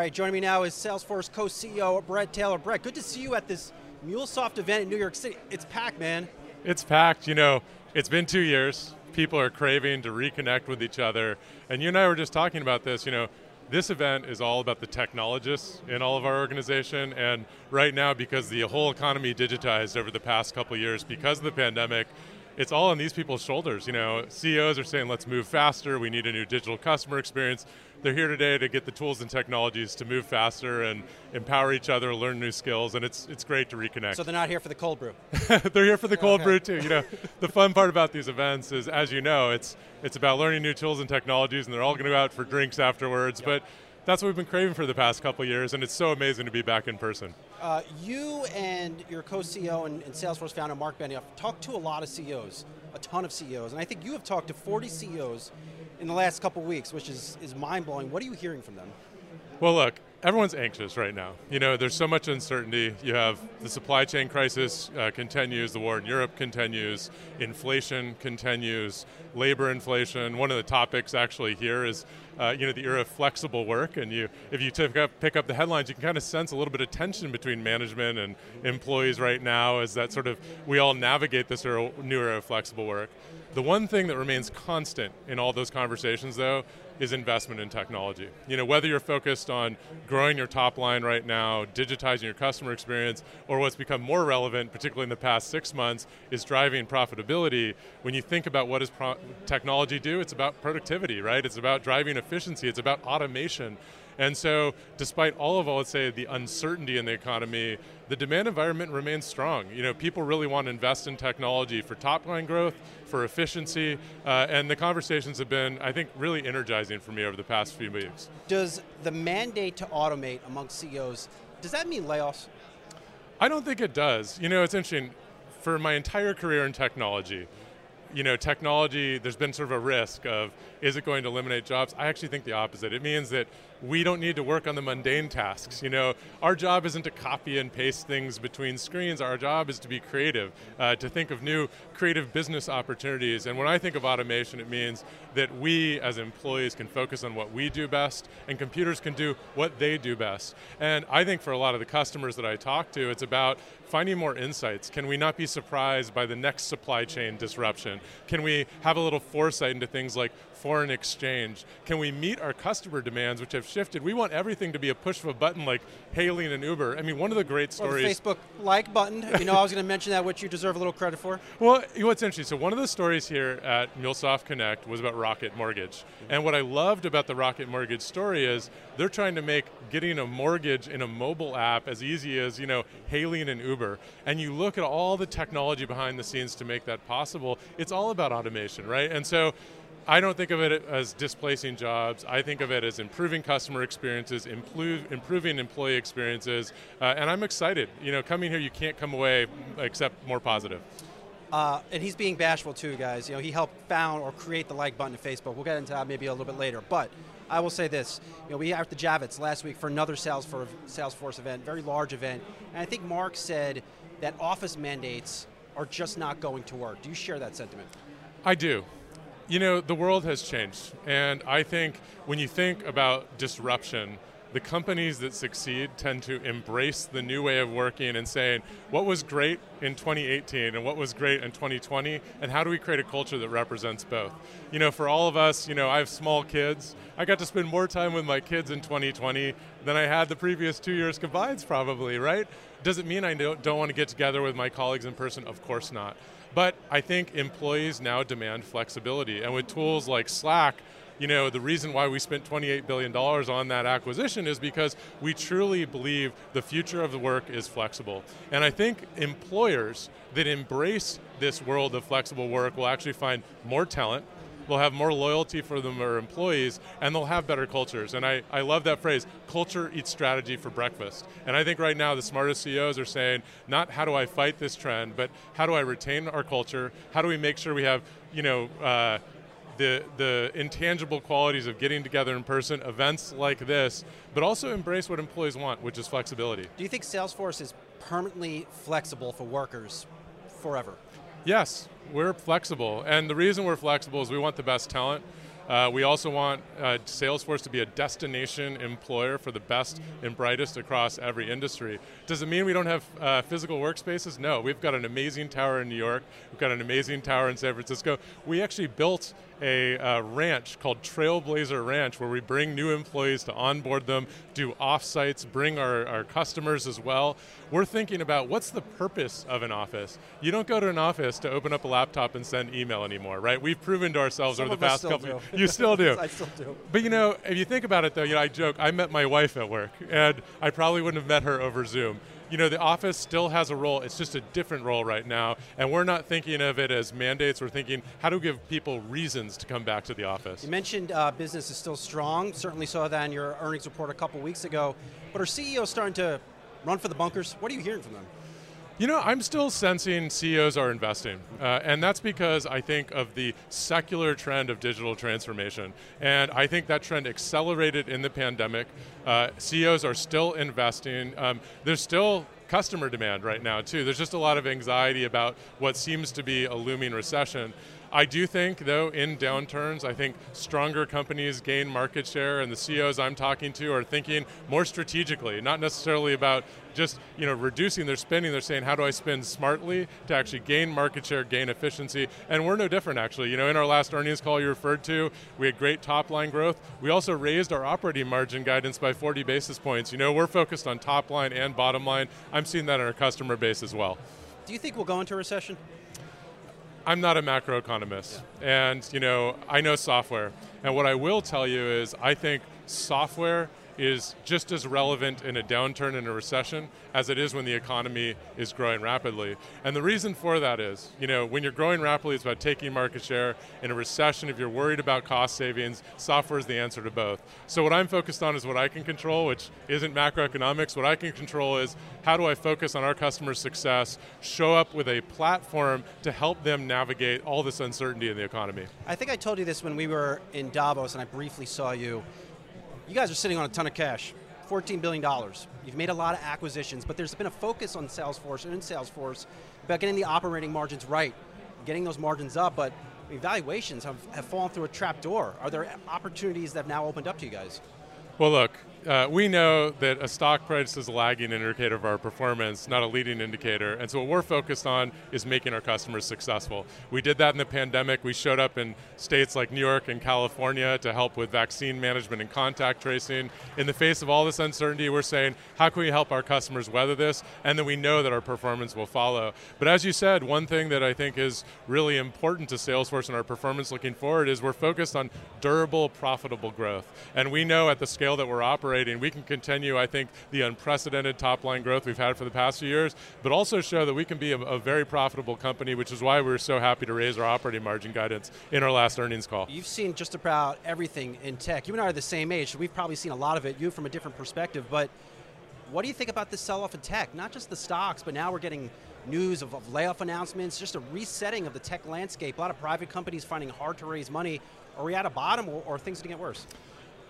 right, joining me now is Salesforce co-CEO Bret Taylor. Bret, good to see you at this MuleSoft event in New York City. It's packed, man. It's packed. You know, it's been two years. People are craving to reconnect with each other. And you and I were just talking about this. You know, this event is all about the technologists in all of our organization. And right now, because the whole economy digitized over the past couple years because of the pandemic, it's all on these people's shoulders. You know, CEOs are saying, let's move faster. We need a new digital customer experience. They're here today to get the tools and technologies to move faster and empower each other, learn new skills, and it's it's great to reconnect. So they're not here for the cold brew. they're here for the cold okay. brew too. You know, the fun part about these events is, as you know, it's it's about learning new tools and technologies, and they're all going to go out for drinks afterwards. Yep. But that's what we've been craving for the past couple years, and it's so amazing to be back in person. Uh, you and your co-CEO and, and, Salesforce founder Marc Benioff talked to a lot of CEOs, a ton of CEOs, and I think you have talked to 40 CEOs in the last couple weeks, which is, is mind-blowing. What are you hearing from them? Well, look, everyone's anxious right now. You know, there's so much uncertainty. You have the supply chain crisis uh, continues, the war in Europe continues, inflation continues, labor inflation. One of the topics actually here is, uh, you know, the era of flexible work. And you, if you up, pick up the headlines, you can kind of sense a little bit of tension between management and employees right now as that sort of we all navigate this era, new era of flexible work. The one thing that remains constant in all those conversations, though, is investment in technology. You know, whether you're focused on growing your top line right now, digitizing your customer experience, or what's become more relevant, particularly in the past six months, is driving profitability. When you think about what does technology do, it's about productivity, right? It's about driving efficiency, it's about automation. And so, despite all of, let's say, the uncertainty in the economy, the demand environment remains strong. You know, people really want to invest in technology for top line growth, for efficiency, uh, and the conversations have been, I think, really energizing for me over the past few weeks. Does the mandate to automate among CEOs, does that mean layoffs? I don't think it does. You know, it's interesting. For my entire career in technology, you know, technology, there's been sort of a risk of, is it going to eliminate jobs? I actually think the opposite. It means that we don't need to work on the mundane tasks. You know, our job isn't to copy and paste things between screens. Our job is to be creative, uh, to think of new creative business opportunities. And when I think of automation, it means that we as employees can focus on what we do best, and computers can do what they do best. And I think for a lot of the customers that I talk to, it's about finding more insights. Can we not be surprised by the next supply chain disruption? Can we have a little foresight into things like foreign exchange? Can we meet our customer demands, which have shifted? We want everything to be a push of a button like hailing an Uber. I mean, one of the great stories. Or the Facebook like button. You know, I was going to mention that, which you deserve a little credit for. Well, what's interesting, so one of the stories here at MuleSoft Connect was about Rocket Mortgage. Mm-hmm. And what I loved about the Rocket Mortgage story is they're trying to make getting a mortgage in a mobile app as easy as, you know, hailing an Uber. And you look at all the technology behind the scenes to make that possible, it's all about automation, right? And so I don't think of it as displacing jobs. I think of it as improving customer experiences, improve, improving employee experiences, uh, and I'm excited. You know, coming here, you can't come away except more positive. Uh, and he's being bashful too, guys. You know, he helped found or create the like button to Facebook. We'll get into that maybe a little bit later. But I will say this: you know, we were at the Javits last week for another Salesforce, Salesforce event, very large event, and I think Marc said that office mandates are just not going to work. Do you share that sentiment? I do. You know, the world has changed, and I think when you think about disruption, the companies that succeed tend to embrace the new way of working and saying what was great in 2018 and what was great in 2020 and how do we create a culture that represents both? You know for all of us you know i have small kids. I got to spend more time with my kids in 2020 than i had the previous two years combined probably right? Does it mean i don't, don't want to get together with my colleagues in person? Of course not. But I think employees now demand flexibility. And with tools like Slack, you know, the reason why we spent $28 billion on that acquisition is because we truly believe the future of the work is flexible. And I think employers that embrace this world of flexible work will actually find more talent, they'll have more loyalty for their employees, and they'll have better cultures. And I, I love that phrase, culture eats strategy for breakfast. And I think right now the smartest CEOs are saying, not how do I fight this trend, but how do I retain our culture? How do we make sure we have, you know, uh, the, the intangible qualities of getting together in person, events like this, but also embrace what employees want, which is flexibility. Do you think Salesforce is permanently flexible for workers forever? Yes, we're flexible. And the reason we're flexible is we want the best talent. Uh, we also want uh, Salesforce to be a destination employer for the best and brightest across every industry. Does it mean we don't have uh, physical workspaces? No, we've got an amazing tower in New York, we've got an amazing tower in San Francisco. We actually built a uh, ranch called Trailblazer Ranch where we bring new employees to onboard them, do offsites, bring our, our customers as well. We're thinking about what's the purpose of an office. You don't go to an office to open up a laptop and send email anymore, right? We've proven to ourselves Some over the past couple. Do. You still do. I still do. But you know, if you think about it, though, you know, I joke. I met my wife at work, and I probably wouldn't have met her over Zoom you know, the office still has a role. It's just a different role right now. And we're not thinking of it as mandates. We're thinking, how do we give people reasons to come back to the office? You mentioned uh, business is still strong. Certainly saw that in your earnings report a couple weeks ago. But are CEOs starting to run for the bunkers? What are you hearing from them? You know, I'm still sensing CEOs are investing, uh, and that's because I think of the secular trend of digital transformation. And I think that trend accelerated in the pandemic. Uh, CEOs are still investing. Um, there's still customer demand right now, too. There's just a lot of anxiety about what seems to be a looming recession. I do think, though, in downturns, I think stronger companies gain market share, and the CEOs I'm talking to are thinking more strategically, not necessarily about just you know reducing their spending. They're saying, how do I spend smartly to actually gain market share, gain efficiency? And we're no different, actually. You know, in our last earnings call you referred to, we had great top line growth. We also raised our operating margin guidance by 40 basis points. You know, we're focused on top line and bottom line. I'm seeing that in our customer base as well. Do you think we'll go into a recession? I'm not a macroeconomist, yeah. and you know I know software. And what I will tell you is, I think software is just as relevant in a downturn and a recession as it is when the economy is growing rapidly. And the reason for that is, you know, when you're growing rapidly, it's about taking market share. In a recession, if you're worried about cost savings, software is the answer to both. So what I'm focused on is what I can control, which isn't macroeconomics. What I can control is how do I focus on our customers' success, show up with a platform to help them navigate all this uncertainty in the economy. I think I told you this when we were in Davos and I briefly saw you you guys are sitting on a ton of cash. $14 billion. You've made a lot of acquisitions, but there's been a focus on Salesforce and in Salesforce about getting the operating margins right, getting those margins up, but valuations have, have fallen through a trap door. Are there opportunities that have now opened up to you guys? Well, look, uh, we know that a stock price is a lagging indicator of our performance, not a leading indicator. And so what we're focused on is making our customers successful. We did that in the pandemic. We showed up in states like New York and California to help with vaccine management and contact tracing. In the face of all this uncertainty, we're saying, how can we help our customers weather this? And then we know that our performance will follow. But as you said, one thing that I think is really important to Salesforce and our performance looking forward is we're focused on durable, profitable growth. And we know at the scale that we're operating, operating, we can continue, I think, the unprecedented top line growth we've had for the past few years, but also show that we can be a, a very profitable company, which is why we are so happy to raise our operating margin guidance in our last earnings call. You've seen just about everything in tech. You and I are the same age, so we've probably seen a lot of it, you from a different perspective, but what do you think about this sell-off in tech? Not just the stocks, but now we're getting news of, of, layoff announcements, just a resetting of the tech landscape. A lot of private companies finding hard to raise money. Are we at a bottom or, or things going to get worse?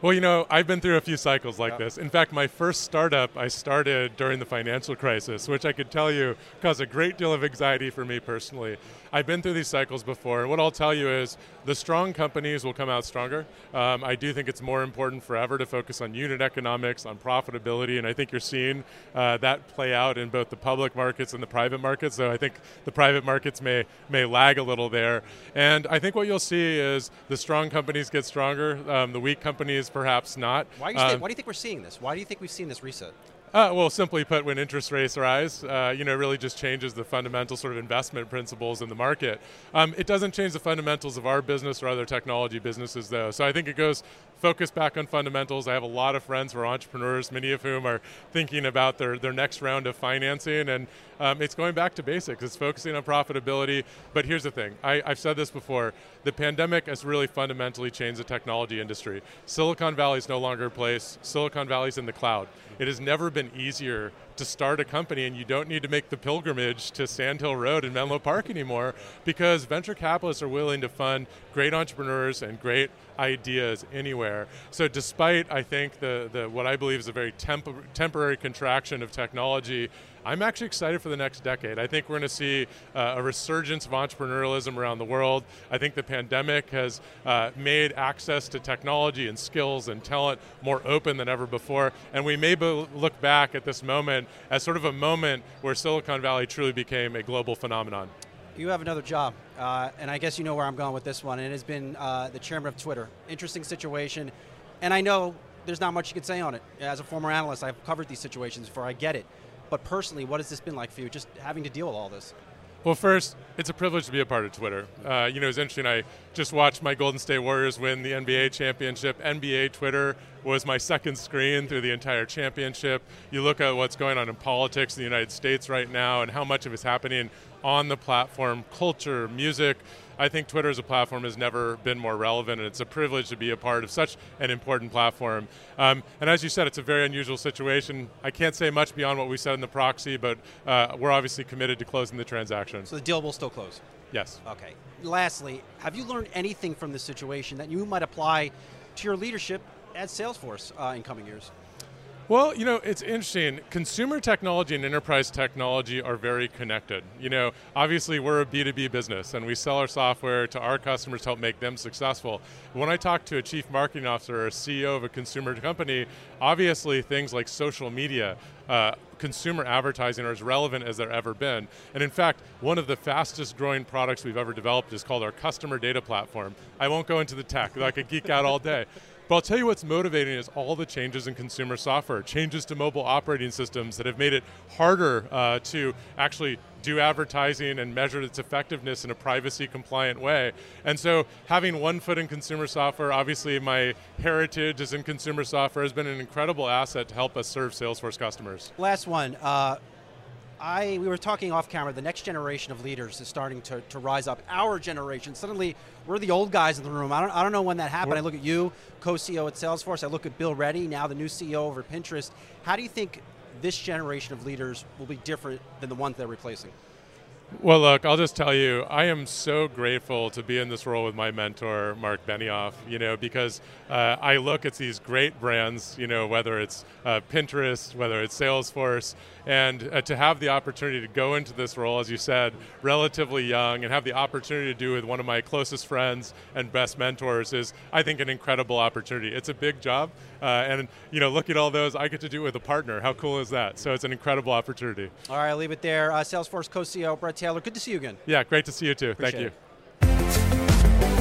Well, you know, I've been through a few cycles like this. In fact, my first startup I started during the financial crisis, which I could tell you caused a great deal of anxiety for me personally. I've been through these cycles before, and what I'll tell you is the strong companies will come out stronger. Um, I do think it's more important forever to focus on unit economics, on profitability, and I think you're seeing uh, that play out in both the public markets and the private markets. So I think the private markets may may lag a little there, and I think what you'll see is the strong companies get stronger, um, the weak companies perhaps not. Why, um, why do you think we're seeing this? Why do you think we've seen this reset? Uh, well, simply put, when interest rates rise, uh, you know, it really just changes the fundamental sort of investment principles in the market. Um, it doesn't change the fundamentals of our business or other technology businesses, though. So I think it goes focus back on fundamentals. I have a lot of friends who are entrepreneurs, many of whom are thinking about their, their next round of financing, and um, it's going back to basics. It's focusing on profitability. But here's the thing I, I've said this before the pandemic has really fundamentally changed the technology industry. Silicon Valley is no longer a place, Silicon Valley is in the cloud. It has never been easier to start a company and you don't need to make the pilgrimage to Sand Hill Road in Menlo Park anymore because venture capitalists are willing to fund great entrepreneurs and great ideas anywhere. So despite I think the, the what I believe is a very temp- temporary contraction of technology, I'm actually excited for the next decade. I think we're going to see uh, a resurgence of entrepreneurialism around the world. I think the pandemic has uh, made access to technology and skills and talent more open than ever before. And we may look back at this moment as sort of a moment where Silicon Valley truly became a global phenomenon. You have another job, uh, and I guess you know where I'm going with this one. And it has been uh, the chairman of Twitter. Interesting situation, and I know there's not much you can say on it. As a former analyst, I've covered these situations before. I get it. But personally, what has this been like for you, just having to deal with all this? Well, first, it's a privilege to be a part of Twitter. Uh, you know, it's interesting. I just watched my Golden State Warriors win the NBA championship. NBA Twitter was my second screen through the entire championship. You look at what's going on in politics in the United States right now and how much of it's happening on the platform, culture, music. I think Twitter as a platform has never been more relevant, and it's a privilege to be a part of such an important platform. Um, and as you said, it's a very unusual situation. I can't say much beyond what we said in the proxy, but uh, we're obviously committed to closing the transaction. So the deal will still close? Yes. Okay. Lastly, have you learned anything from this situation that you might apply to your leadership at Salesforce uh, in coming years? Well, you know, it's interesting. Consumer technology and enterprise technology are very connected. You know, obviously we're a B2B business and we sell our software to our customers to help make them successful. When I talk to a chief marketing officer or a CEO of a consumer company, obviously things like social media, uh, consumer advertising are as relevant as they've ever been. And in fact, one of the fastest growing products we've ever developed is called our customer data platform. I won't go into the tech, I could geek out all day. But I'll tell you what's motivating is all the changes in consumer software, changes to mobile operating systems that have made it harder uh, to actually do advertising and measure its effectiveness in a privacy compliant way. And so having one foot in consumer software, obviously my heritage is in consumer software, has been an incredible asset to help us serve Salesforce customers. Last one. Uh, I, we were talking off camera, the next generation of leaders is starting to, to rise up. Our generation, suddenly we're the old guys in the room. I don't, I don't know when that happened. We're, I look at you, co-CEO at Salesforce. I look at Bill Ready, now the new CEO over Pinterest. How do you think this generation of leaders will be different than the ones they're replacing? Well, look, I'll just tell you, I am so grateful to be in this role with my mentor, Marc Benioff, you know, because uh, I look at these great brands, you know, whether it's uh, Pinterest, whether it's Salesforce, and uh, to have the opportunity to go into this role, as you said, relatively young, and have the opportunity to do with one of my closest friends and best mentors is, I think, an incredible opportunity. It's a big job, uh, and, you know, look at all those, I get to do it with a partner. How cool is that? So it's an incredible opportunity. All right, I'll leave it there. Uh, Salesforce co-CEO Bret Taylor, good to see you again. Yeah, great to see you too. Appreciate Thank you. It.